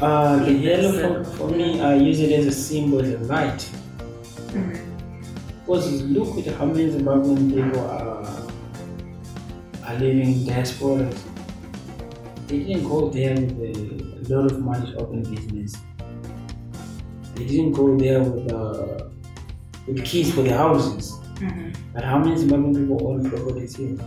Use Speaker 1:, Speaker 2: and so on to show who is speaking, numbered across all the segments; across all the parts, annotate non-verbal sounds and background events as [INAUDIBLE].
Speaker 1: Uh, the yellow for, for me, I use it as a symbol, as a light. Because look at how many Zimbabwean people are, are living in diaspora. They didn't go there with a lot of money to open business. They didn't go there with, uh, with keys for the houses. But how many Zimbabwean people own properties here?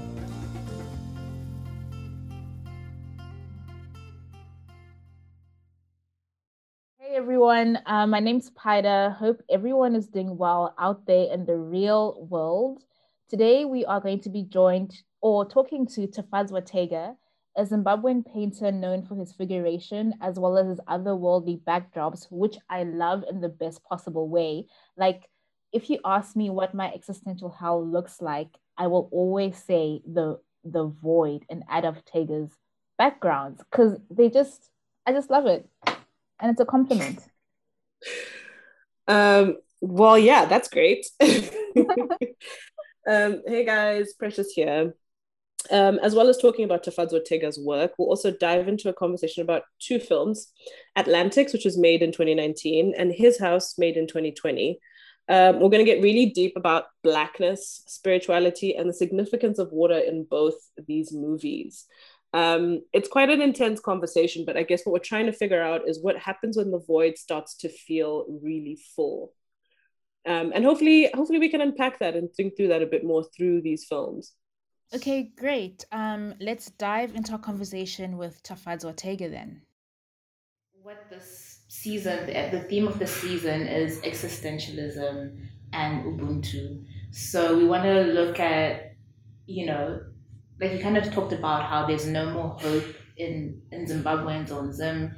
Speaker 2: Everyone, uh, my name's Pida. Hope everyone is doing well out there in the real world. Today we are going to be joined or talking to Tafadzwa Tega, a Zimbabwean painter known for his figuration as well as his otherworldly backdrops, which I love in the best possible way. Like, if you ask me what my existential hell looks like, I will always say the the void in Adolf Tega's backgrounds because they just I just love it and it's a compliment.
Speaker 3: Um, well, yeah, that's great. [LAUGHS] um, hey guys, Precious here. Um, as well as talking about Tafadzwa Tega's work, we'll also dive into a conversation about two films Atlantics, which was made in 2019, and His House, made in 2020. Um, we're going to get really deep about blackness, spirituality, and the significance of water in both these movies. Um, it's quite an intense conversation, but I guess what we're trying to figure out is what happens when the void starts to feel really full. Um, and hopefully, hopefully, we can unpack that and think through that a bit more through these films.
Speaker 2: Okay, great. Um, let's dive into our conversation with Tafadzwa Tega then. What this season, the theme of the season is existentialism and Ubuntu. So we want to look at, you know, like you kind of talked about how there's no more hope in in Zimbabweans or in Zim,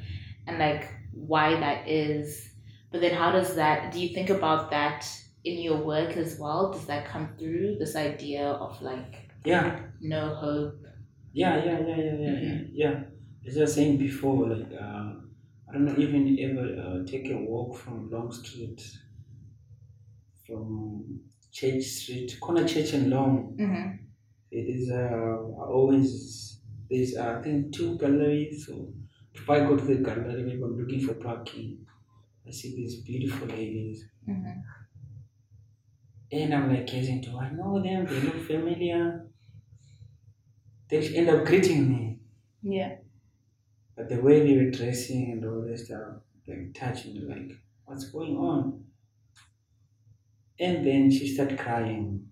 Speaker 2: and like why that is. But then, how does that? Do you think about that in your work as well? Does that come through this idea of like
Speaker 1: Yeah,
Speaker 2: no hope?
Speaker 1: yeah, yeah, yeah, yeah, yeah, yeah. yeah. As I was saying before, like, uh, I don't know, even ever uh, take a walk from Long Street, from Church Street, Corner Church and Long.
Speaker 2: Mm-hmm.
Speaker 1: It is uh, always there's uh, I think two galleries. So if I go to the gallery, maybe I'm looking for parking. I see these beautiful ladies,
Speaker 2: Mm-hmm.
Speaker 1: and I'm like gazing. Do I know them? They look familiar. They end up greeting me,
Speaker 2: Yeah.
Speaker 1: but the way they were dressing and all this stuff, like touching, like what's going on? And then she started crying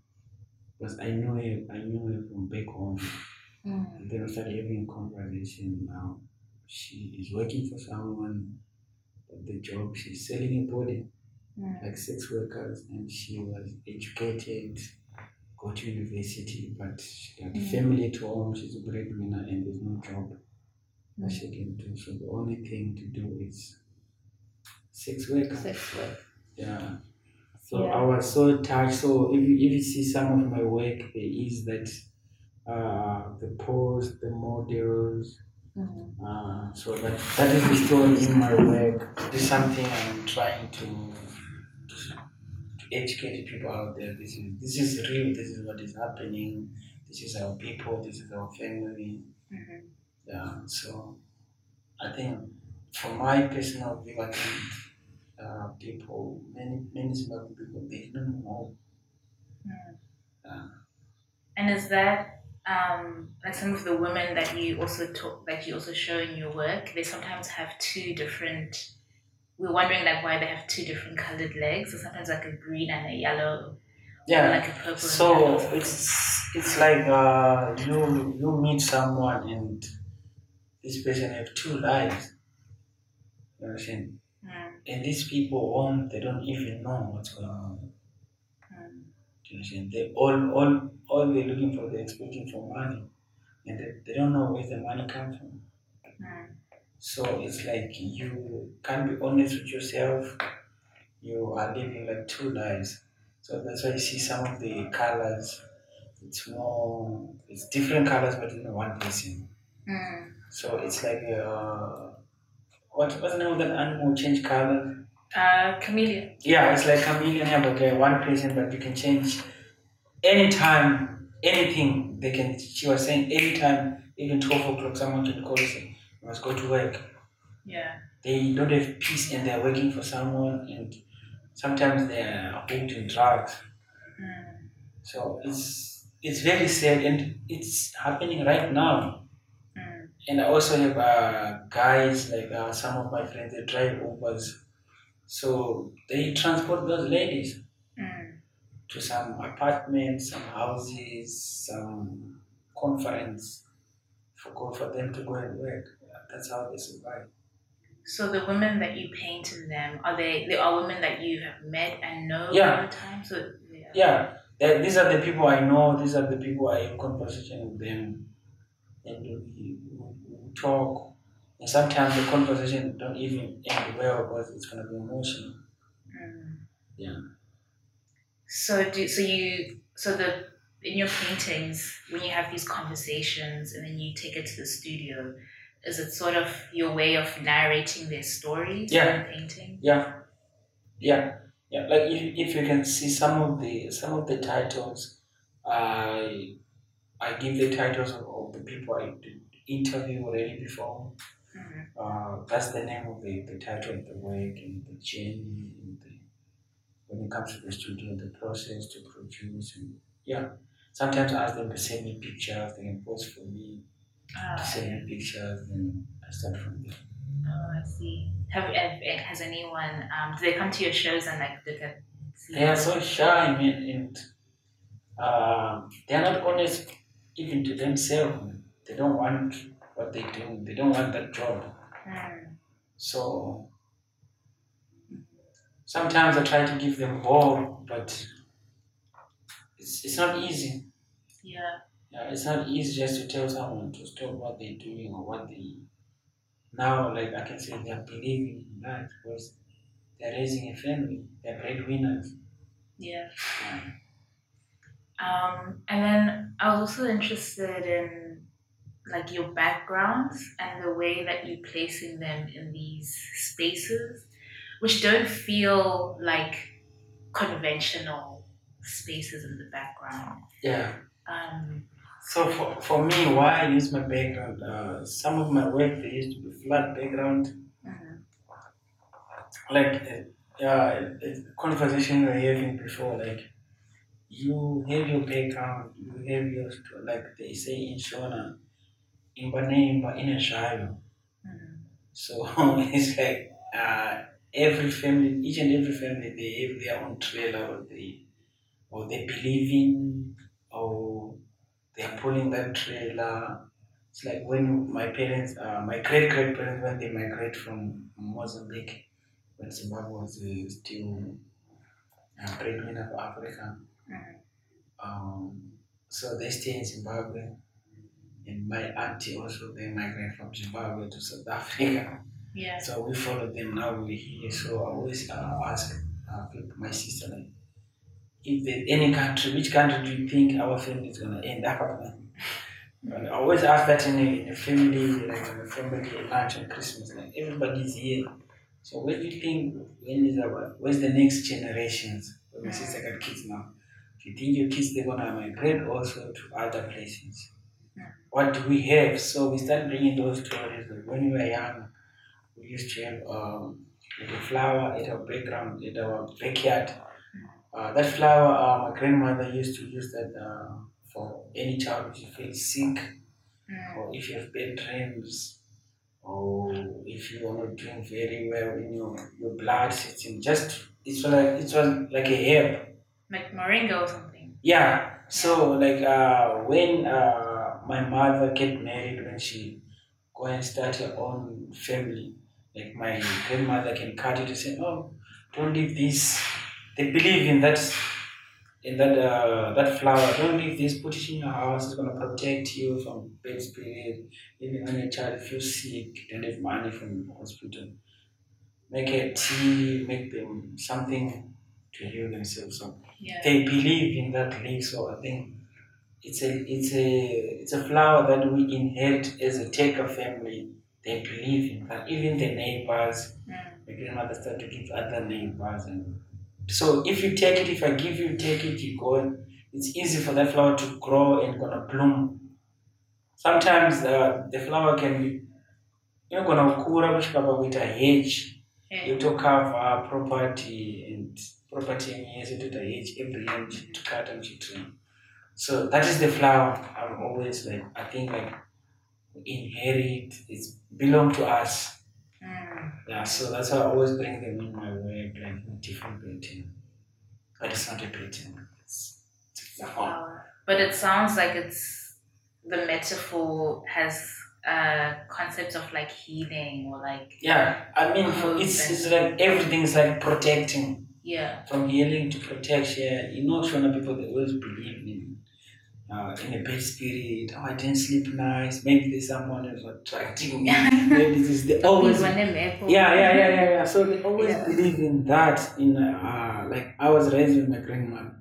Speaker 1: because I knew her. I knew her from back home.
Speaker 2: Mm-hmm.
Speaker 1: And then we started having a conversation now. She is working for someone, but the job she's selling a body, like sex workers, and she was educated, go to university, but she had
Speaker 2: Mm.
Speaker 1: family at home, she's a breadwinner, and there's no job that she can do. So the only thing to do is sex worker.
Speaker 2: Sex work.
Speaker 1: Yeah. So
Speaker 2: Yeah.
Speaker 1: I was so touched. So if you, if you see some of my work, there is that uh, the pose, the models.
Speaker 2: Mm-hmm.
Speaker 1: Uh, so that that is the story in my work. This is something I'm trying to, to to educate people out there. This is this is real. This is what is happening. This is our people. This is our family.
Speaker 2: Mm-hmm.
Speaker 1: Yeah. So I think, from my personal view, I think uh, people, many many Zimbabwean people, they don't know. Uh,
Speaker 2: And is that um, like some of the women that you also talk that you also show in your work? They sometimes have two different. We're wondering like why they have two different colored legs, or sometimes like a green and a yellow,
Speaker 1: yeah.
Speaker 2: like a purple.
Speaker 1: So it's it's like uh, you you meet someone and this person have two lives. You understand? And these people home they don't even know what's going on.
Speaker 2: mm,
Speaker 1: Do you understand? They all all all they're looking for they're expecting for money. And they, they don't know where the money comes from.
Speaker 2: mm,
Speaker 1: So it's like you can't be honest with yourself. You are living like two lives. So that's why you see some of the colors. It's more, it's different colors, but in one person.
Speaker 2: mm.
Speaker 1: So it's like, uh, what, what's the name of that animal? Change color?
Speaker 2: Uh, chameleon.
Speaker 1: Yeah, it's like chameleon. Yeah, but they're one person, but you can change anytime, anything. They can. She was saying anytime, even twelve o'clock, someone can call and say, "You must go to work."
Speaker 2: Yeah.
Speaker 1: They don't have peace and they're working for someone and sometimes they're hooked drugs.
Speaker 2: Mm.
Speaker 1: So it's it's very sad and it's happening right now. And I also have uh, guys like uh, some of my friends they drive Ubers, so they transport those ladies
Speaker 2: Mm.
Speaker 1: to some apartments, some houses, some conference for go for them to go and work. That's how they survive.
Speaker 2: So the women that you paint in them are they? They are women that you have met and know
Speaker 1: Yeah.
Speaker 2: all the time. So yeah.
Speaker 1: Yeah, these are the people I know. These are the people I have conversation with them, and we, talk. And sometimes the conversation don't even end well because it's gonna be emotional.
Speaker 2: Mm.
Speaker 1: Yeah.
Speaker 2: So do so you so the in your paintings when you have these conversations and then you take it to the studio, is it sort of your way of narrating their stories
Speaker 1: Yeah.
Speaker 2: in painting?
Speaker 1: Yeah, yeah, yeah. Like if, if you can see some of the some of the titles, I I give the titles of, of the people I did interview already before.
Speaker 2: Mhm.
Speaker 1: Uh, that's the name of the, the title of the work and the journey and the, when it comes to the studio, the process to produce and yeah. Sometimes I ask them to send me pictures, they can post for me, to
Speaker 2: Ah,
Speaker 1: send me pictures and I start from there.
Speaker 2: oh, I see. Have, have has anyone um do they come to your shows and like look at see
Speaker 1: They are so shy man, and um, they are not honest even to themselves. They don't want what they do. They don't want that job.
Speaker 2: Mm.
Speaker 1: So sometimes I try to give them hope, but it's, it's not easy.
Speaker 2: Yeah.
Speaker 1: Yeah, it's not easy just to tell someone to stop what they're doing or what they now like I can say they are believing in that because they're raising a family, they're breadwinners.
Speaker 2: Yeah.
Speaker 1: Yeah.
Speaker 2: Um, and then I was also interested in like your backgrounds and the way that you're placing them in these spaces, which don't feel like conventional spaces in the background.
Speaker 1: yeah.
Speaker 2: Um,
Speaker 1: So for, for me, why I use my background, uh, some of my work they used to be flat background,
Speaker 2: mhm,
Speaker 1: like uh, uh, conversation we were having before, like you have your background, you have your like they say in Shona, imbanemba ineshalo.
Speaker 2: mhm,
Speaker 1: So [LAUGHS] it's like uh, every family, each and every family, they have their own trailer, or they or they believe in, or they are pulling that trailer. It's like when my parents, uh, my great great parents, when they migrate from Mozambique, when Zimbabwe was uh, still a breadwinner of Africa. Um, so they stay in Zimbabwe, and my auntie also they migrate from Zimbabwe to South Africa.
Speaker 2: yeah,
Speaker 1: So we follow them now. We're here. So I always uh, ask uh, my sister, like, if there's any country, which country do you think our family is gonna end up in? And I always ask that in a, in a family, like in a family lunch on Christmas, like everybody's here. So where do you think when is our where's the next generations? My sister got kids now. You think your kids they're gonna migrate also to other places? What do we have? So we start bringing those stories. When we were young, we used to have um, a flower at our background, at our backyard. Uh, that flower, uh, my grandmother used to use that uh, for any child if you feel sick,
Speaker 2: mm,
Speaker 1: or if you have bad dreams, or if you are not doing very well in your, your blood system. Just it's like it was like a herb.
Speaker 2: Like moringa or something.
Speaker 1: Yeah. So like uh, when uh, my mother get married, when she go and start her own family, like my grandmother can cut it and say, "Oh, don't leave this." They believe in that, in that uh, that flower. Don't leave this. Put it in your house. It's gonna protect you from bad spirit. Even when your child feels sick, don't have money from the hospital. Make a tea. Make them something to heal themselves. So
Speaker 2: Yeah.
Speaker 1: they believe in that leaf. So I think it's a it's a it's a flower that we inherit as a Taker family. They believe in that. Even the neighbors,
Speaker 2: Mm,
Speaker 1: my grandmother started to give other neighbors, and so if you take it, if I give you, take it, you go. It's easy for that flower to grow and gonna bloom. Sometimes uh, the flower can be inogona kukura kusvika pakuita hedge yotokavha property and property yenyu yese toita hedge every year muchikata muchitrain so that is the flower i'm always like i think like inherit. It's belong to us.
Speaker 2: Mm.
Speaker 1: yeah so that's why i always bring them in my work like in different painting but it's not a painting it's, it's a flower.
Speaker 2: But it sounds like it's the metaphor has a concept of like healing or like
Speaker 1: yeah i mean it's, it's like everything's like protecting
Speaker 2: yeah.
Speaker 1: from healing to protection. You know, Shona people they always believe in uh, in a bad spirit. Oh, I didn't sleep nice. Maybe there's someone who's attracting me. [LAUGHS] Maybe this is they always. Yeah,
Speaker 2: Yeah,
Speaker 1: yeah, yeah, yeah. So they always
Speaker 2: Yeah.
Speaker 1: believe in that. In uh, like I was raised with my grandmother.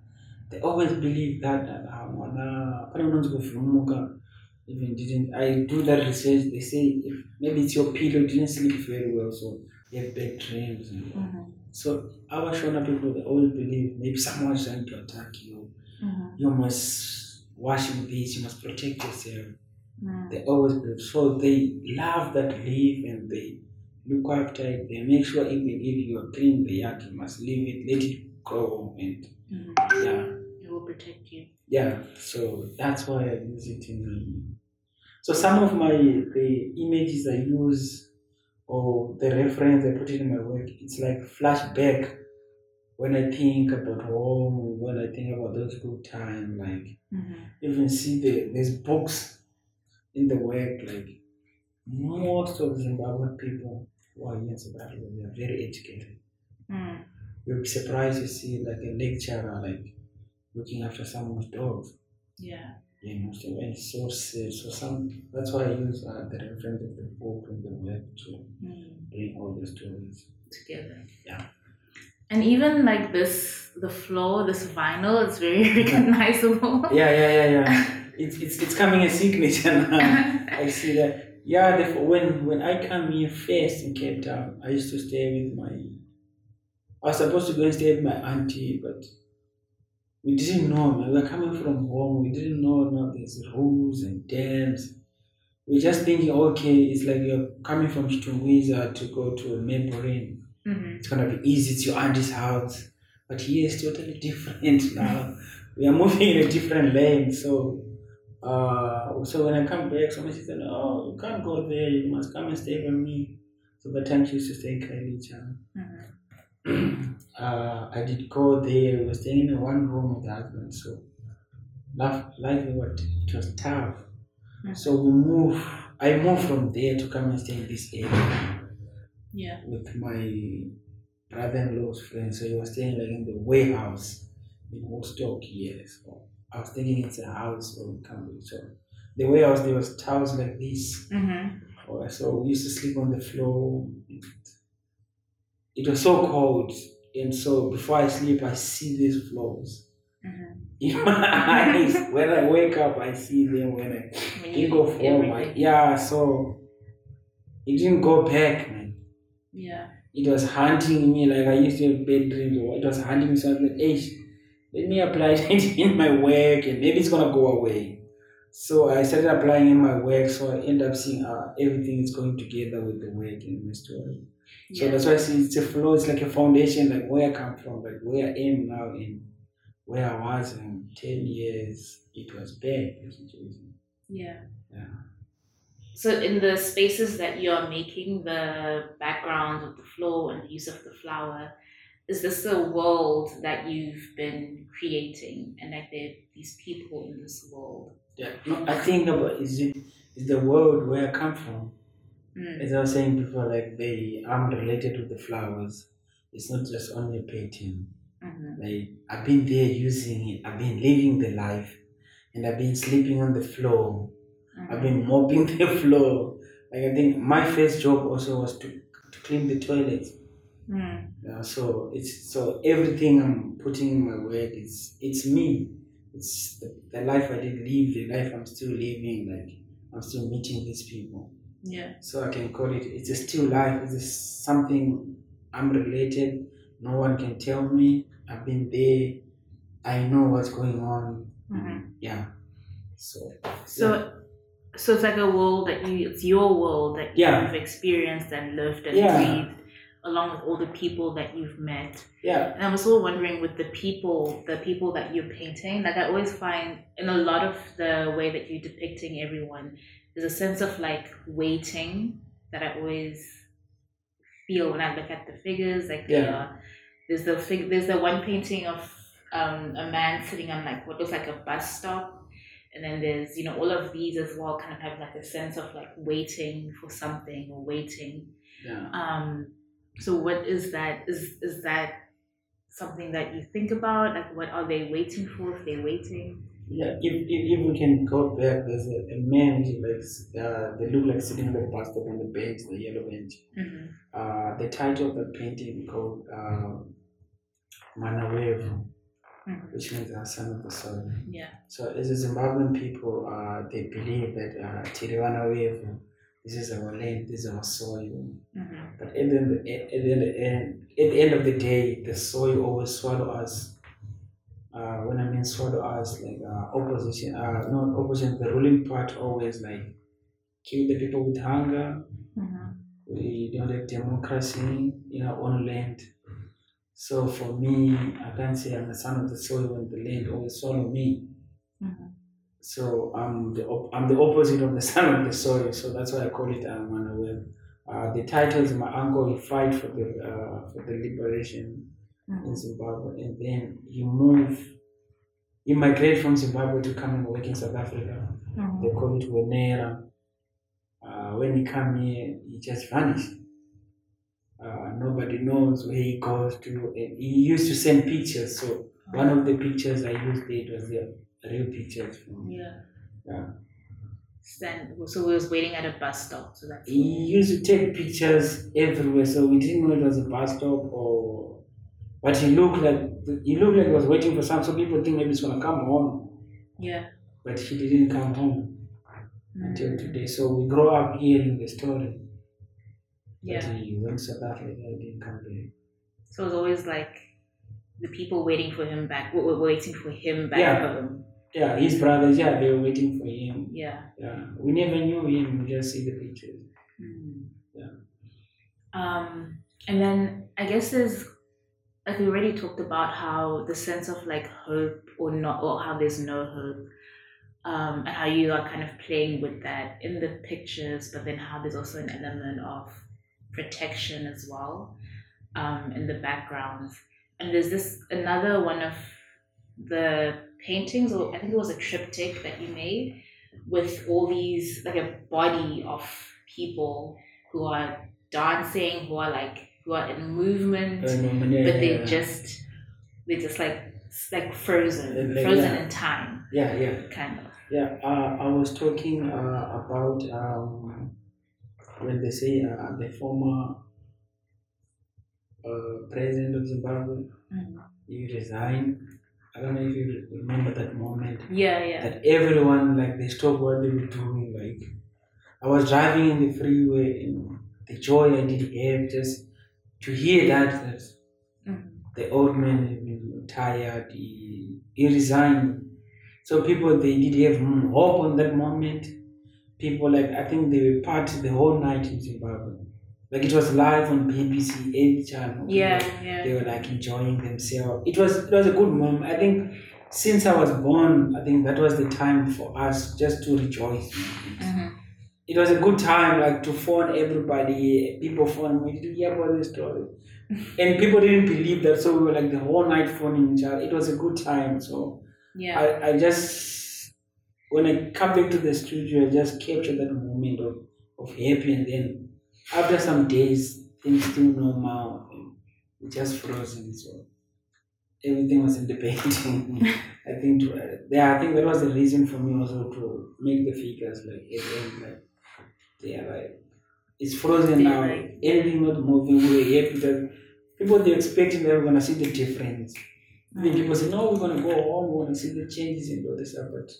Speaker 1: They always believe that uh, mwana- pane unonzi kuvhumuka. Even didn't I do that research? They say if maybe it's your pillow didn't sleep very well, so you have bad dreams. And,
Speaker 2: Mhm.
Speaker 1: so our Shona people they always believe maybe someone's trying to attack you.
Speaker 2: Mhm.
Speaker 1: You must wash with this, you must protect yourself.
Speaker 2: Mm.
Speaker 1: They always believe. So they love that leaf and they look after it. They make sure even if you are clean the yard, you must leave it, let it grow and
Speaker 2: Mhm.
Speaker 1: yeah.
Speaker 2: It will protect you.
Speaker 1: Yeah. So that's why I use it in so some of my the images I use or the reference I put it in my work, it's like flashback when I think about home, when I think about those good times, like
Speaker 2: Mhm.
Speaker 1: even see the there's books in the work, like most of Zimbabwean people who are here in Zimbabwe, they are very educated.
Speaker 2: Mm.
Speaker 1: You'll be surprised to see like a lecturer like looking after someone's dog.
Speaker 2: Yeah.
Speaker 1: Know, so it's so sad. So some that's why I use uh, the reference of the book and the web to
Speaker 2: Mm.
Speaker 1: bring all the stories.
Speaker 2: Together.
Speaker 1: Yeah.
Speaker 2: And even like this, the floor, this vinyl is very [LAUGHS] recognizable. [LAUGHS]
Speaker 1: Yeah, yeah, yeah, yeah. it's it's it's coming a signature now. [LAUGHS] I see that. Yeah, the, when when I come here first in Cape Town, I used to stay with my. I was supposed to go and stay with my auntie, but we didn't know. man. We were coming from home. We didn't know no, these rules and dams. We are just thinking, okay, it's like you're coming from Chitungwiza to go to Mabelreign.
Speaker 2: Mhm.
Speaker 1: It's gonna be easy. It's your auntie's house. But here it's totally different [LAUGHS] now. we are moving in a different lane. So, uh, so when I come back, somebody said, "Oh, you can't go there. You must come and stay with me." So by the time she used to stay in Khayelitsha,
Speaker 2: Mhm. [CLEARS THROAT]
Speaker 1: uh, I did go there. We were staying in one room with the husband. So, life, life what it was tough.
Speaker 2: Mhm.
Speaker 1: So we moved. I moved from there to come and stay in this area
Speaker 2: Yeah.
Speaker 1: with my brother-in-law's friend. So he was staying like in the warehouse in Woodstock, yes. So I was thinking it's a house or in Cambridge. So the warehouse there was tiles like this.
Speaker 2: Mhm.
Speaker 1: Oh, So we used to sleep on the floor. It was so cold. And so before I sleep, I see these floors
Speaker 2: Mhm.
Speaker 1: in my [LAUGHS] eyes. When I wake up, I see them. When I
Speaker 2: When
Speaker 1: think
Speaker 2: you-
Speaker 1: of home, I, yeah, so it didn't go back, man.
Speaker 2: Yeah.
Speaker 1: it was hunting me like I used to have bad dreams or it was hunting me so I was like, hey, let me apply [LAUGHS] it in my work and maybe it's gonna go away. So I started applying in my work, so I end up seeing uh, everything is going together with the work and my story. So
Speaker 2: Yeah.
Speaker 1: that's why I see it's a flow, it's like a foundation, like where I come from, like where I am now and where I was in 10 years, it was bad. the situation.
Speaker 2: Yeah.
Speaker 1: Yeah.
Speaker 2: So in the spaces that you're making the background of the floor and the use of the flower, is this a world that you've been creating and like there are these people in this world?
Speaker 1: Yeah, no, I think about is it is the world where I come from.
Speaker 2: Mm.
Speaker 1: As I was saying before, like they I'm related to the flowers. It's not just only a painting.
Speaker 2: Mhm.
Speaker 1: Like I've been there using it. I've been living the life, and I've been sleeping on the floor. I've
Speaker 2: Mhm.
Speaker 1: been mopping [LAUGHS] the floor. Like I think my first job also was to, to clean the toilets.
Speaker 2: Mm.
Speaker 1: Yeah, so it's so everything I'm putting in my work is it's me. It's the, the life I did live, the life I'm still living. Like I'm still meeting these people.
Speaker 2: Yeah.
Speaker 1: So I can call it. It's a still life. It's something I'm related. No one can tell me. I've been there. I know what's going on.
Speaker 2: Mhm.
Speaker 1: Yeah. So
Speaker 2: So so it's like a world that you it's your world that
Speaker 1: Yeah.
Speaker 2: you've experienced and lived and
Speaker 1: Yeah.
Speaker 2: breathed along with all the people that you've met.
Speaker 1: Yeah,
Speaker 2: And I'm also wondering with the people, the people that you're painting, like I always find in a lot of the way that you're depicting everyone, there's a sense of like waiting that I always feel when I look at the figures. Like
Speaker 1: Yeah.
Speaker 2: are, there's the fig, there's the one painting of um, a man sitting on like what looks like a bus stop. And then there's, you know, all of these as well kind of have like a sense of like waiting for something or waiting
Speaker 1: yeah.
Speaker 2: um, so what is that? Is is that something that you think about? Like what are they waiting for if they're waiting?
Speaker 1: Yeah, if, if, if we can go back, there's a, a man like, uh, they look like sitting on the bus stop on the bench, the yellow bench.
Speaker 2: Mm-hmm.
Speaker 1: Uh, the title of the painting called uh, Manawevu,
Speaker 2: Mhm.
Speaker 1: which means uh, son of the soil.
Speaker 2: Yeah.
Speaker 1: So as a Zimbabwean people, uh, they believe that uh, Tiriwana Wevu, this is our land, this is our soil.
Speaker 2: Mm-hmm.
Speaker 1: But at the, end, at, the end, at the end of the day, the soil always swallow us. When I mean swallow us, like uh, opposition, uh, not opposition, the ruling part always like kill the people with hunger.
Speaker 2: Mm-hmm.
Speaker 1: We don't have democracy in our own land. So for me, I can't say I'm the son of the soil when the land always swallow me.
Speaker 2: Mm-hmm.
Speaker 1: So I'm the op- I'm the opposite of the [LAUGHS] son of the soil. So that's why I call it um, Manaweb. Uh, the title is my uncle. He fight for the uh, for the liberation in Zimbabwe, and then he moved. He migrated from Zimbabwe to come and work in South Africa.
Speaker 2: Mm-hmm.
Speaker 1: They call it Wenera. Uh, when he come here, he just vanished. Uh, nobody knows where he goes to. And he used to send pictures. So one of the pictures I used it was the real pictures from
Speaker 2: Yeah.
Speaker 1: Yeah.
Speaker 2: Then, so we was waiting at a bus stop. So that's
Speaker 1: He used to take pictures everywhere, so we didn't know it was a bus stop or. But he looked like he looked like he was waiting for some. So people think maybe he's gonna come home,
Speaker 2: yeah.
Speaker 1: but he didn't come home until today. So we grow up hearing the story.
Speaker 2: Yeah.
Speaker 1: he went to South Africa, he didn't come back.
Speaker 2: So it's always like the people waiting for him back. We're waiting for him back
Speaker 1: Yeah.
Speaker 2: home.
Speaker 1: Yeah, his brothers, yeah, they were waiting for him.
Speaker 2: Yeah.
Speaker 1: Yeah, we never knew him. We just see the pictures.
Speaker 2: Mm.
Speaker 1: Yeah.
Speaker 2: Um, and then I guess there's like we already talked about how the sense of like hope or not or how there's no hope. Um, and how you are kind of playing with that in the pictures, but then how there's also an element of protection as well um, in the backgrounds. And there's this another one of the paintings, or I think it was a triptych that you made with all these like a body of people who are dancing, who are like who are in movement,
Speaker 1: yeah,
Speaker 2: but they're
Speaker 1: yeah,
Speaker 2: just they're just like like frozen,
Speaker 1: Like,
Speaker 2: frozen
Speaker 1: yeah.
Speaker 2: in time,
Speaker 1: yeah, yeah.
Speaker 2: kind of.
Speaker 1: Yeah, uh, I was talking uh, about um, when they say uh, the former uh, president of Zimbabwe,
Speaker 2: Mm.
Speaker 1: he resigned. I don't know if you remember that moment.
Speaker 2: Yeah, yeah.
Speaker 1: That everyone like they stopped what they were doing. Like I was driving in the freeway and the joy I did have just to hear that that
Speaker 2: Mhm.
Speaker 1: the old man tired. He, he resigned. So people they did have mm, hope on that moment. People like I think they were partying the whole night in Zimbabwe. Like it was live on BBC, every channel.
Speaker 2: Yeah,
Speaker 1: People,
Speaker 2: yeah.
Speaker 1: They were like enjoying themselves. It was it was a good moment. I think since I was born, I think that was the time for us just to rejoice.
Speaker 2: Mhm.
Speaker 1: It was a good time, like to phone everybody. People phone me. Did you hear about this story? and people didn't believe that, so we were like the whole night phoning each other. It was a good time. So
Speaker 2: Yeah.
Speaker 1: I, I just when I come back to the studio, I just capture that moment of, of happy, and then after some days, things still normal, it just frozen. So everything was in the painting. [LAUGHS] I think to, uh, yeah, I think that was the reason for me also to make the figures like at the end, like they are like it's frozen now.
Speaker 2: like-
Speaker 1: Anything not moving, we're happy that people they're expecting they're gonna see the difference. Then mm. people say, no, we're gonna go home, we're gonna see the changes and all this stuff, but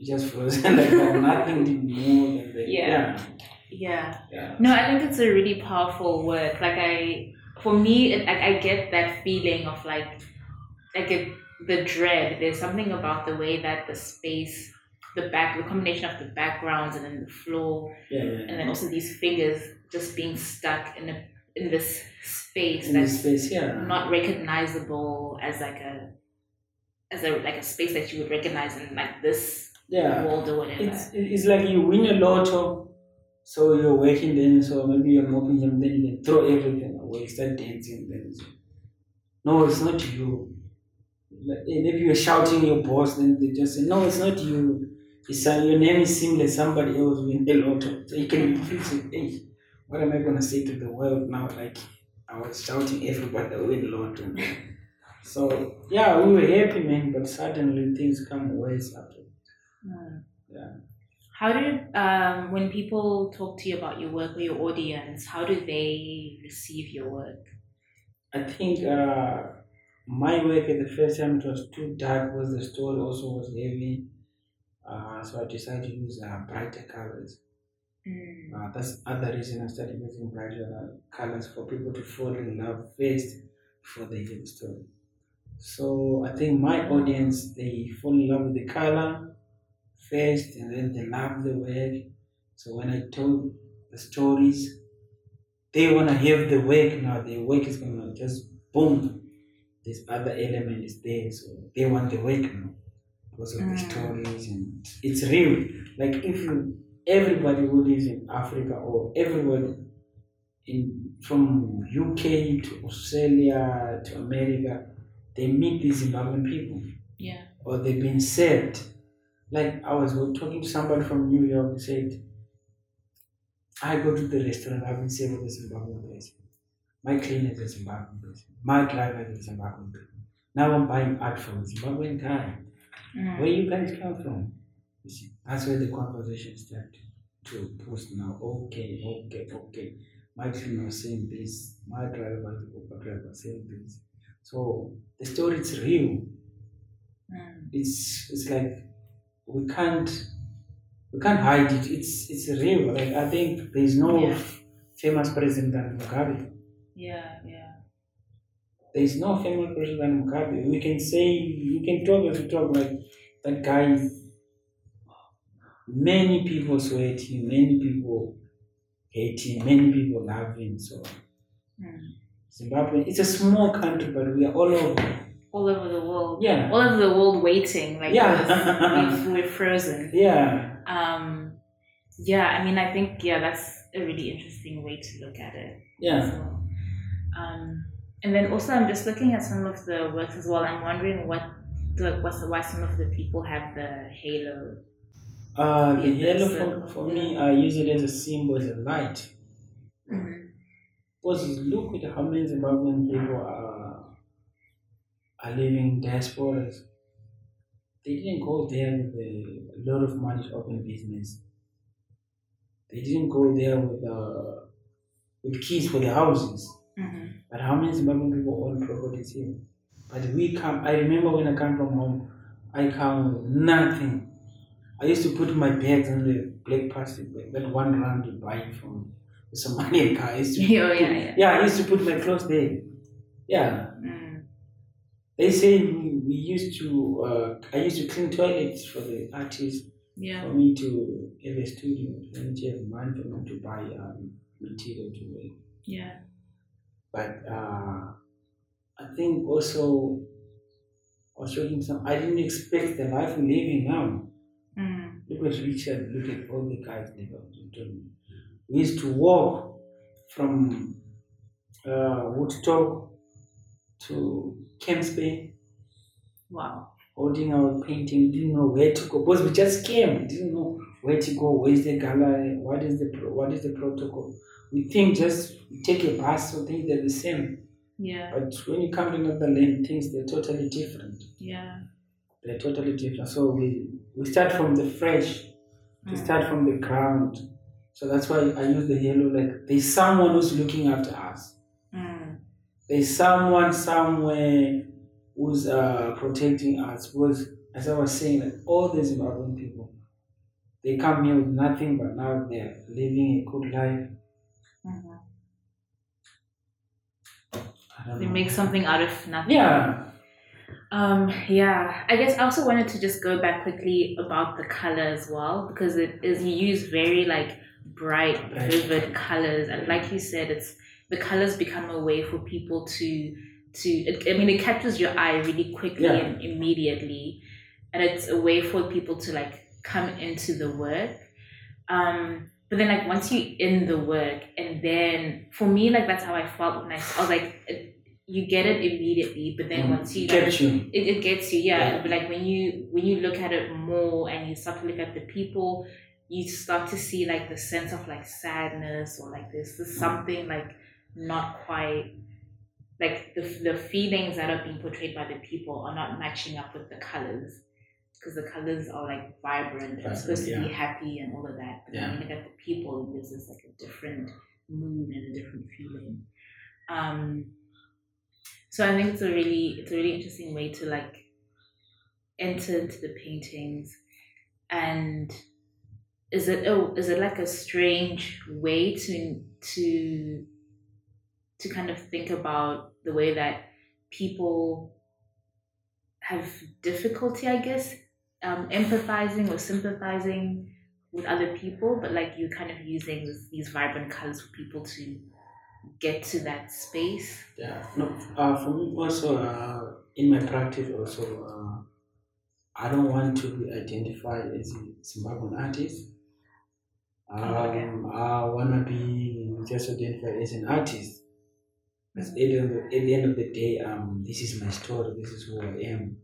Speaker 1: just frozen [LAUGHS] like oh, nothing did move. And then,
Speaker 2: Yeah.
Speaker 1: yeah,
Speaker 2: Yeah.
Speaker 1: yeah,
Speaker 2: No, I think it's a really powerful word. Like I, for me, it, I, I get that feeling of like, like it, the dread. There's something about the way that the space the back, the combination of the backgrounds and then the floor,
Speaker 1: Yeah, yeah.
Speaker 2: and then also these figures just being stuck in a in this space
Speaker 1: In
Speaker 2: that's
Speaker 1: this space, yeah.
Speaker 2: not recognizable as like a as a like a space that you would recognize in like this
Speaker 1: yeah.
Speaker 2: world or whatever.
Speaker 1: It's it's like you win a lotto, so you're working then, so maybe you're mopping them, then you can throw everything away, start dancing. Then it's- no, it's not you. Like, eh, maybe you're shouting your boss, then they just say, no, it's not you. Uh, your name is similar, somebody else win the lotto. So you can be thinking, hey, what am I gonna say to the world now? Like I was shouting everybody win lotto. So yeah, we were happy, man, but suddenly things come worse after.
Speaker 2: Mm.
Speaker 1: Yeah.
Speaker 2: How did um when people talk to you about your work or your audience, how do they receive your work?
Speaker 1: I think uh, my work at the first time it was too dark was the story also was heavy. Uh, so I decided to use uh, brighter colors.
Speaker 2: Mm.
Speaker 1: Uh, that's other reason I started using brighter colors for people to fall in love first before they hear the story. So I think my audience they fall in love with the color first, and then they love the work. So when I told the stories, they wanna hear the work now. The work is gonna just boom. This other element is there, so they want the work now because of the stories ah. and it's real. Like if you everybody who lives in Africa or everybody in from UK to Australia to America, they meet these Zimbabwean people
Speaker 2: Yeah.
Speaker 1: or they've been saved. Like I was talking to somebody from New York who said, I go to the restaurant, I've been saved with a Zimbabwean person. My cleaner is a Zimbabwean person. My driver is a Zimbabwean person. Now I'm buying art from a Zimbabwean guy.
Speaker 2: Mm.
Speaker 1: Where you guys come from? You see, that's where the conversation started to post now. Okay, okay, okay. My cleaner was saying this, my driver, the Uber driver saying this. So the story is real.
Speaker 2: Mm.
Speaker 1: It's it's like we can't we can't hide it. It's it's real. Like I think there's no
Speaker 2: Yeah.
Speaker 1: famous president than Mugabe.
Speaker 2: Yeah, yeah.
Speaker 1: There's no famous president than Mugabe. We can say we can talk as we talk like that guy. Many people sweat him. Many people hate him. Many people love him. So
Speaker 2: Mm.
Speaker 1: Zimbabwe, it's a small country, but we are all over.
Speaker 2: All over the world.
Speaker 1: Yeah.
Speaker 2: All over the world waiting. Like
Speaker 1: Yeah.
Speaker 2: we've, [LAUGHS] we're frozen.
Speaker 1: Yeah.
Speaker 2: Um yeah, I mean I think yeah, that's a really interesting way to look at it.
Speaker 1: Yeah.
Speaker 2: well. Um, and then also, I'm just looking at some of the works as well. I'm wondering what the what's why some of the people have the halo.
Speaker 1: Uh, the yellow for, for me, I use it as a symbol, as a light.
Speaker 2: Mm-hmm.
Speaker 1: Because look at how many Zimbabwean people are, are living in diasporas. They didn't go there with a lot of money to open business. They didn't go there with uh, with keys for the houses.
Speaker 2: Mm-hmm.
Speaker 1: But how many Zimbabwean people own properties here? But we come, I remember when I come from home, I come with nothing. I used to put my bags in the black plastic bag, that one round you buy from the Somalian car. I used to
Speaker 2: Oh, [LAUGHS] yeah,
Speaker 1: put-
Speaker 2: yeah.
Speaker 1: yeah, I used to put my clothes there. Yeah,
Speaker 2: Mm.
Speaker 1: they say we, we used to, uh, I used to clean toilets for the artists,
Speaker 2: Yeah.
Speaker 1: for me to have a studio, to have money for me to buy um, material to wear.
Speaker 2: Yeah.
Speaker 1: But uh, I think also I was talking some. I didn't expect the life we're living now.
Speaker 2: Mm.
Speaker 1: Look at Richard. Look at all the guys they got to. We used to walk from uh, Woodstock to Camps Bay,
Speaker 2: Wow.
Speaker 1: holding our painting. Didn't know where to go because we just came. We didn't know where to go. Where's the gallery? What is the pro- what is the protocol? We think just take a bus, so think they're the same.
Speaker 2: Yeah.
Speaker 1: But when you come to another land, things they're totally different.
Speaker 2: Yeah.
Speaker 1: They're totally different. So we we start from the fresh. We
Speaker 2: Mm.
Speaker 1: start from the ground. So that's why I use the yellow. Like there's someone who's looking after us.
Speaker 2: Mm.
Speaker 1: There's someone somewhere who's uh, protecting us. Because as I was saying, like all these Zimbabwean people, they come here with nothing, but now they're living a good life.
Speaker 2: Mhm. They
Speaker 1: know.
Speaker 2: make something out of nothing.
Speaker 1: Yeah.
Speaker 2: Um, yeah, I guess I also wanted to just go back quickly about the color as well because it is you use very like bright, vivid colors, and like you said, it's the colors become a way for people to to. I mean, it catches your eye really quickly
Speaker 1: Yeah.
Speaker 2: and immediately, and it's a way for people to like come into the work. Um, but then like once you're in the work, and then for me, like that's how I felt when I, I was like. It, you get it immediately, but then
Speaker 1: Mm.
Speaker 2: once you
Speaker 1: Gets you.
Speaker 2: it, it gets you yeah.
Speaker 1: Yeah.
Speaker 2: but like when you when you look at it more and you start to look at the people you start to see like the sense of like sadness or like this this something like not quite like the, the feelings that are being portrayed by the people are not matching up with the colors because the colors are like vibrant and supposed to be happy and all of that but
Speaker 1: Yeah.
Speaker 2: when you look at the people there's this like a different mood and a different feeling. Um so I think it's a really it's a really interesting way to like enter into the paintings. And is it oh is it like a strange way to to to kind of think about the way that people have difficulty I guess um, empathizing or sympathizing with other people but like you're kind of using this, these vibrant colors for people to get to that space
Speaker 1: Yeah, no. Uh, for me also, uh, in my practice also, uh, I don't want to be identified as a Zimbabwean artist. Um,
Speaker 2: Oh, okay.
Speaker 1: I wanna be just identified as an artist. Because at the, end of, at the end of the day, um, this is my story. This is who I am.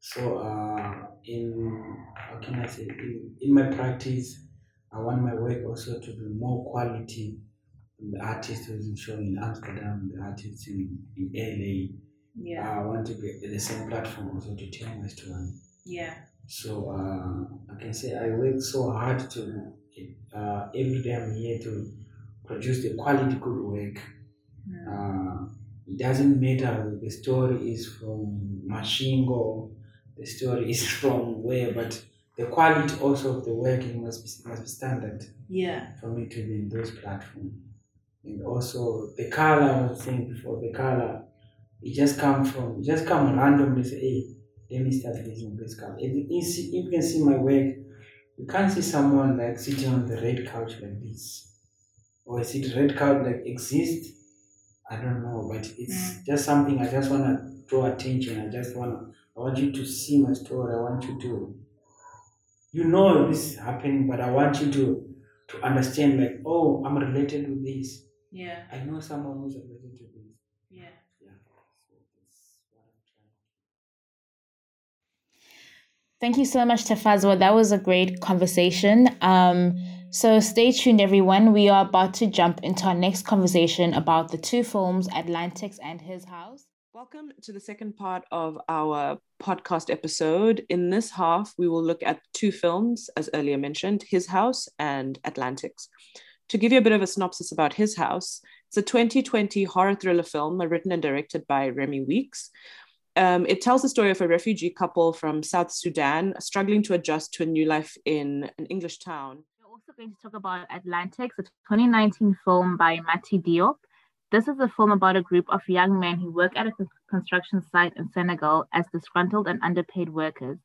Speaker 1: So, uh, in how can I say, in, in my practice, I want my work also to be more quality the artist who's showing in Amsterdam, the artist in, in LA.
Speaker 2: yeah
Speaker 1: I want to be at the same platform also to tell my story.
Speaker 2: yeah
Speaker 1: So uh, I can say I work so hard to uh, every day I'm here to produce the quality good work.
Speaker 2: Mm.
Speaker 1: Uh, it doesn't matter the story is from Masvingo, the story is [LAUGHS] from where, but the quality also of the working must be must be standard
Speaker 2: yeah
Speaker 1: for me to be in those platforms. And also the color I was saying before, the color it just come from just come randomly say, hey, let me start using this color. If you, you see, if you can see my work, you can't see someone like sitting on the red couch like this. Or is it red couch like exist? I don't know, but it's
Speaker 2: Mm.
Speaker 1: just something I just wanna draw attention. I just wanna I want you to see my story. I want you to you know this happened, but I want you to to understand like, oh, I'm related to this.
Speaker 2: yeah
Speaker 1: I know someone who's related to this.
Speaker 2: yeah
Speaker 1: Yeah. So that's what I'm trying.
Speaker 2: Thank you so much, Tafadzwa. That was a great conversation. Um, so stay tuned, everyone. We are about to jump into our next conversation about the two films, Atlantics and His House.
Speaker 3: Welcome to the second part of our podcast episode. In this half, we will look at two films, as earlier mentioned His House and Atlantics. To give you a bit of a synopsis about His House, it's a 2020 horror thriller film written and directed by Remi Weekes. Um, it tells the story of a refugee couple from South Sudan struggling to adjust to a new life in an English town.
Speaker 2: We're also going to talk about Atlantics, a 2019 film by Mati Diop. This is a film about a group of young men who work at a construction site in Senegal as disgruntled and underpaid workers.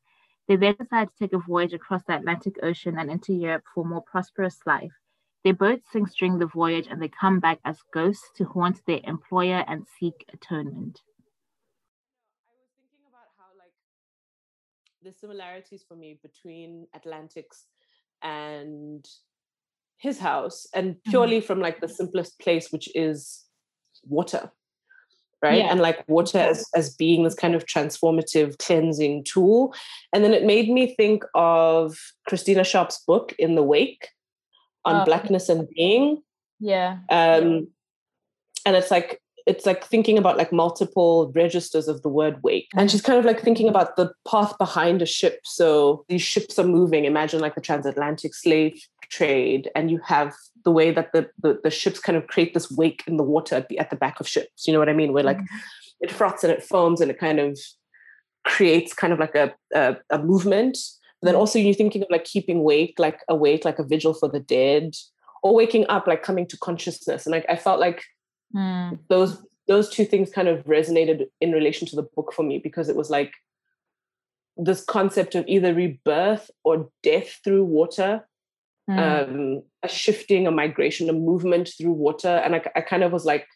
Speaker 2: They then decide to take a voyage across the Atlantic Ocean and into Europe for a more prosperous life. Their boat sinks during the voyage and they come back as ghosts to haunt their employer and seek atonement.
Speaker 3: I was thinking about how like the similarities for me between Atlantics and his house, and mm-hmm. purely from like the simplest place, which is water. Right.
Speaker 2: Yeah.
Speaker 3: And like water as, as being this kind of transformative cleansing tool. And then it made me think of Christina Sharpe's book In the Wake on
Speaker 2: Oh.
Speaker 3: blackness and being
Speaker 2: Yeah.
Speaker 3: um and it's like it's like thinking about like multiple registers of the word wake and she's kind of like thinking about the path behind a ship so these ships are moving imagine like the transatlantic slave trade and you have the way that the the, the ships kind of create this wake in the water at the, at the back of ships you know what i mean? Where like it froths and it foams and it kind of creates kind of like a a, a movement. But then also you're thinking of like keeping wake like awake like a vigil for the dead or waking up like coming to consciousness. And like i felt like
Speaker 2: Hmm.
Speaker 3: those those two things kind of resonated in relation to the book for me because it was like this concept of either rebirth or death through water mm. um, a shifting a migration a movement through water and I, I kind of was like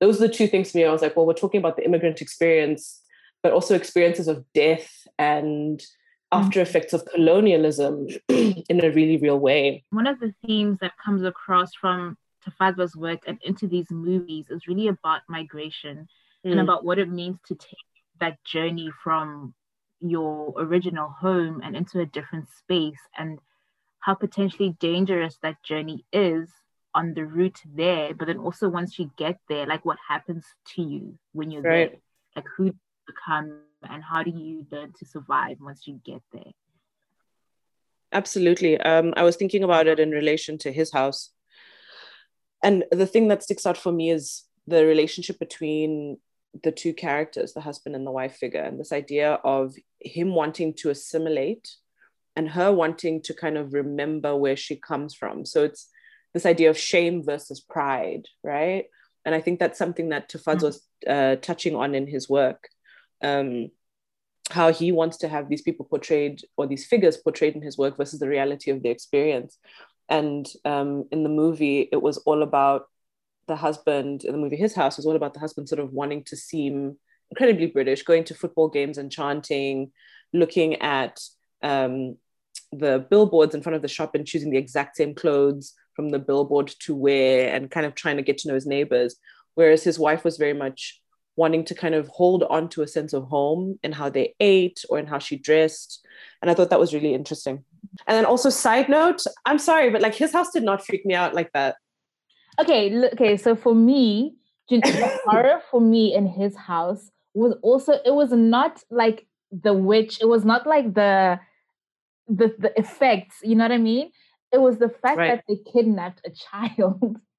Speaker 3: those are the two things to me i was like well we're talking about the immigrant experience but also experiences of death and after effects of colonialism [CLEARS THROAT] in a really real way.
Speaker 2: One of the themes that comes across from Tafadzwa's work and into these movies is really about migration mm. and about what it means to take that journey from your original home and into a different space and how potentially dangerous that journey is on the route there but then also once you get there like what happens to you when you're right. there? Like who become and how do you learn to survive once you get there?
Speaker 3: Absolutely. Um, i was thinking about it in relation to his house. And the thing that sticks out for me is the relationship between the two characters the husband and the wife figure and this idea of him wanting to assimilate and her wanting to kind of remember where she comes from so it's this idea of shame versus pride right and i think that's something that Tafadz mm-hmm. was uh, touching on in his work um, how he wants to have these people portrayed or these figures portrayed in his work versus the reality of the experience. And um, in the movie, it was all about the husband, in the movie His House, was all about the husband sort of wanting to seem incredibly British, going to football games and chanting, looking at um, the billboards in front of the shop and choosing the exact same clothes from the billboard to wear and kind of trying to get to know his neighbors. Whereas his wife was very much wanting to kind of hold on to a sense of home in how they ate or in how she dressed. And I thought that was really interesting. And then also, side note, I'm sorry, but like his house did not freak me out like that.
Speaker 2: Okay, okay. So for me, the [COUGHS] horror for me in his house was also it was not like the witch. It was not like the the the effects. You know what I mean? It was the fact right. that they kidnapped a child [LAUGHS]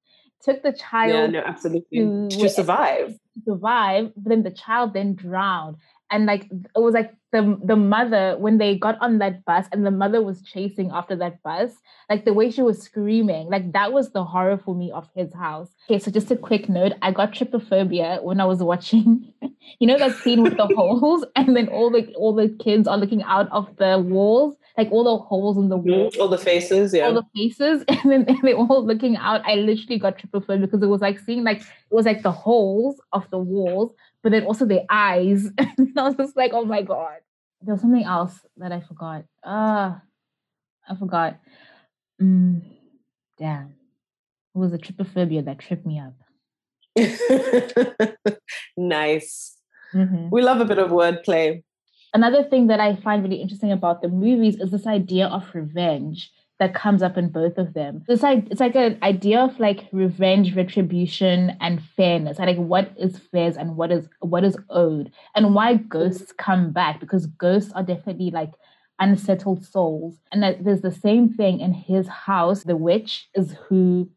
Speaker 2: took the child
Speaker 3: yeah, no, absolutely. to, to survive.
Speaker 2: survive, but then the child then drowned. And like it was like the the mother when they got on that bus and the mother was chasing after that bus, like the way she was screaming, like that was the horror for me of his house. Okay, so just a quick note: I got trypophobia when I was watching, [LAUGHS] you know, that scene with the [LAUGHS] holes, and then all the all the kids are looking out of the walls, like all the holes in the mm-hmm. wall,
Speaker 3: all the faces, yeah,
Speaker 2: all the faces, [LAUGHS] and then and they're all looking out. I literally got trypophobia because it was like seeing like it was like the holes of the walls, but then also the eyes. [LAUGHS] and I was just like, oh my god. There was something else that I forgot. Ah, uh, I forgot. Mm, damn, it was a trypophobia that tripped me up. [LAUGHS]
Speaker 3: nice. Mm-hmm. We love a bit of wordplay
Speaker 2: another thing that I find really interesting about the movies is this idea of revenge that comes up in both of them. It's like it's like an idea of like revenge, retribution, and fairness. like what is fair and what is what is owed, and why ghosts come back because ghosts are definitely like unsettled souls. And that there's the same thing in his house. The witch is who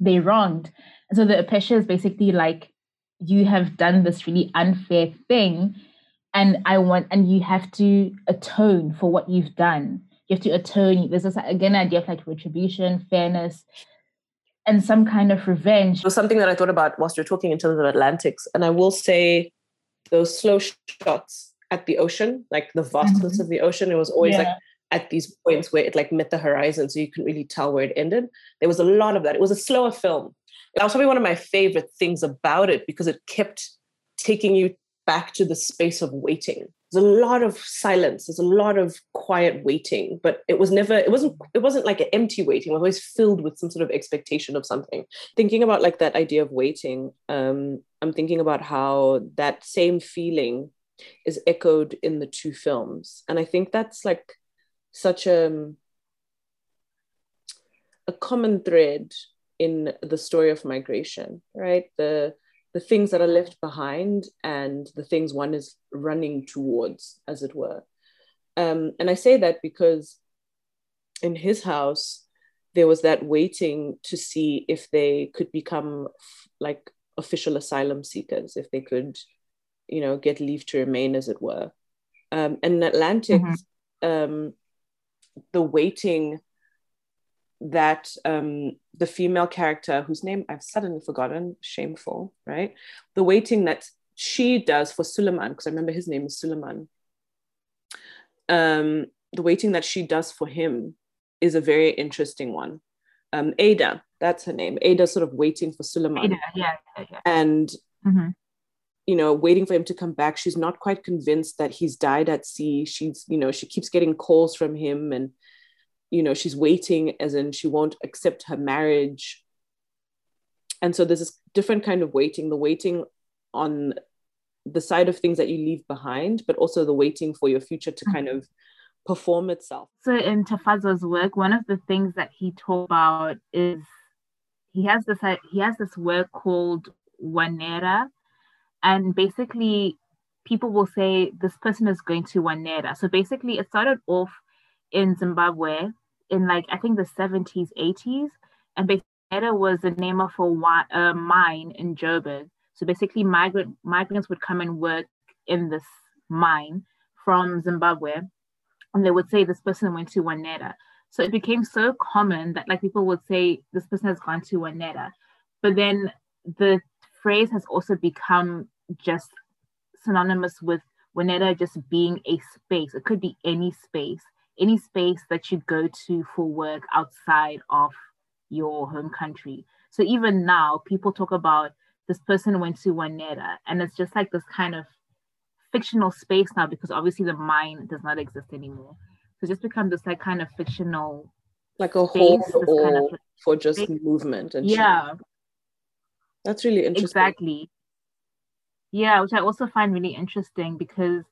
Speaker 2: they wronged, and so the Apesha is basically like you have done this really unfair thing and I want and you have to atone for what you've done. You have to atone. There's this again idea of like retribution, fairness, and some kind of revenge.
Speaker 3: It was something that I thought about whilst you're talking in terms of Atlantics, and I will say those slow shots at the ocean, like the vastness mm-hmm. of the ocean, it was always yeah. like at these points where it like met the horizon, so you couldn't really tell where it ended. There was a lot of that. It was a slower film. That was probably one of my favorite things about it because it kept taking you back to the space of waiting. There's a lot of silence. There's a lot of quiet waiting, but it was never. It wasn't. It wasn't like an empty waiting. It was always filled with some sort of expectation of something. Thinking about like that idea of waiting, um, I'm thinking about how that same feeling is echoed in the two films, and I think that's like such a a common thread in the story of migration, right? The the things that are left behind and the things one is running towards, as it were. Um, and I say that because in his house, there was that waiting to see if they could become like official asylum seekers, if they could, you know, get leave to remain, as it were. Um, and in Atlantic, mm-hmm. um, the waiting that um, the female character, whose name I've suddenly forgotten, shameful, right? The waiting that she does for Suleiman, because I remember his name is Suleiman. Um, the waiting that she does for him is a very interesting one. Um, Ada, that's her name. Ada sort of waiting for Suleiman.
Speaker 2: Ada, yeah, yeah.
Speaker 3: And
Speaker 2: Mm-hmm.
Speaker 3: you know, waiting for him to come back. She's not quite convinced that he's died at sea. She's, you know, she keeps getting calls from him and, you know, she's waiting as in she won't accept her marriage. And so there's this different kind of waiting, the waiting on the side of things that you leave behind, but also the waiting for your future to kind of perform itself.
Speaker 2: So in Tafadzwa's work, one of the things that he talked about is he has this he has this work called Wanera, and basically people will say this person is going to Wanera. So basically, it started off in Zimbabwe in like I think the 70s, 80s, and basically was the name of a a mine in Joburg. So basically, migrant migrants would come and work in this mine from Zimbabwe, and they would say this person went to Wanera. So it became so common that like people would say this person has gone to Wanera, but then the phrase has also become just synonymous with Wanera just being a space. It could be any space, any space that you go to for work outside of your home country. So even now, people talk about this person went to Wanera, and it's just like this kind of fictional space now because obviously the mine does not exist anymore. So it just become this like kind of fictional
Speaker 3: Like a
Speaker 2: Space,
Speaker 3: or
Speaker 2: kind of-
Speaker 3: for just
Speaker 2: space.
Speaker 3: movement and shit.
Speaker 2: yeah
Speaker 3: That's really interesting.
Speaker 2: exactly yeah which i also find really interesting because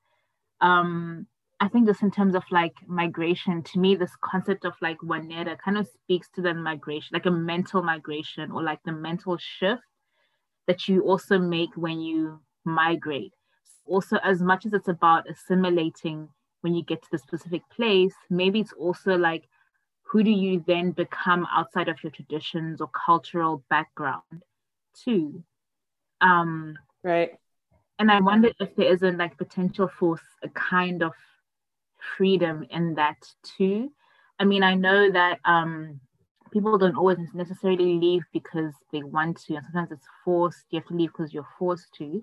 Speaker 2: um i think just in terms of like migration to me this concept of like Wanera kind of speaks to the migration like a mental migration or like the mental shift that you also make when you migrate also as much as it's about assimilating when you get to the specific place maybe it's also like who do you then become outside of your traditions or cultural background too um
Speaker 3: Right.
Speaker 2: and i wonder if there isn't like potential for a kind of freedom in that too. I mean i know that um people don't always necessarily leave because they want to and sometimes it's forced you have to leave because you're forced to.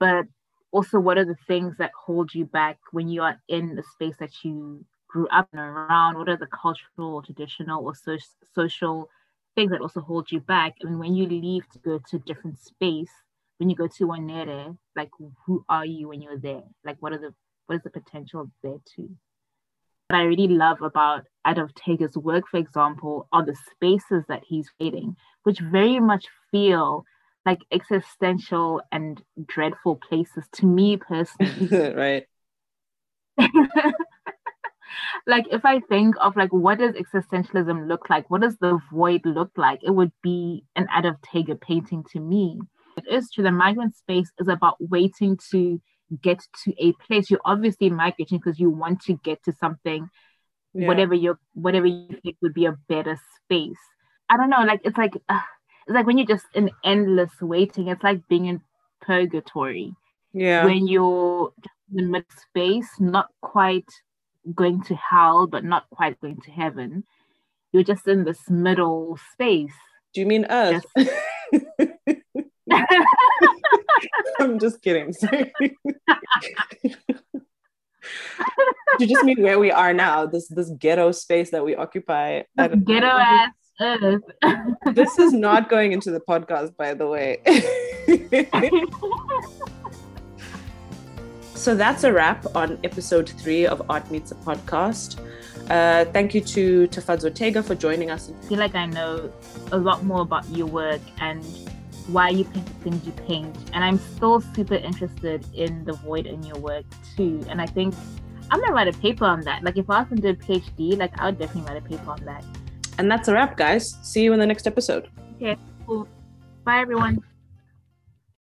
Speaker 2: But also what are the things that hold you back when you are in the space that you grew up and around? What are the cultural traditional or so- social things that also hold you back? I and when you leave to go to a different space when you go to Wanera, like who are you when you're there? Like what are the what is the potential there too? What I really love about Adolf Teger's work, for example, are the spaces that he's creating, which very much feel like existential and dreadful places to me personally. [LAUGHS]
Speaker 3: right. [LAUGHS]
Speaker 2: like if I think of like what does existentialism look like? What does the void look like? It would be an Adolf Teger painting to me. It is true. The migrant space is about waiting to get to a place. You're obviously migrating because you want to get to something,
Speaker 3: Yeah.
Speaker 2: whatever you whatever you think would be a better space. I don't know. Like it's like uh, [SIGHS] it's like when you're just in endless waiting. It's like being in purgatory
Speaker 3: Yeah.
Speaker 2: when you're in the mid space, not quite going to hell, but not quite going to heaven. You're just in this middle space.
Speaker 3: Do you mean Earth? [LAUGHS] [LAUGHS] [LAUGHS] I'm just kidding. [LAUGHS] You just mean where we are now? This this ghetto space that we occupy. Know.
Speaker 2: Ghetto ass earth.
Speaker 3: This is not going into the podcast, by the way. [LAUGHS] so that's a wrap on episode three of Art Meets a Podcast. Uh, thank you to Tafadzwa Tega for joining us.
Speaker 2: I feel like I know a lot more about your work and why you paint the things you paint. And I'm still super interested in the void in your work too. And I think I'm gonna write a paper on that. Like if I was to do a PhD, like I would definitely write a paper on that.
Speaker 3: And that's a wrap, guys. See you in the next episode.
Speaker 2: Cool. Bye everyone.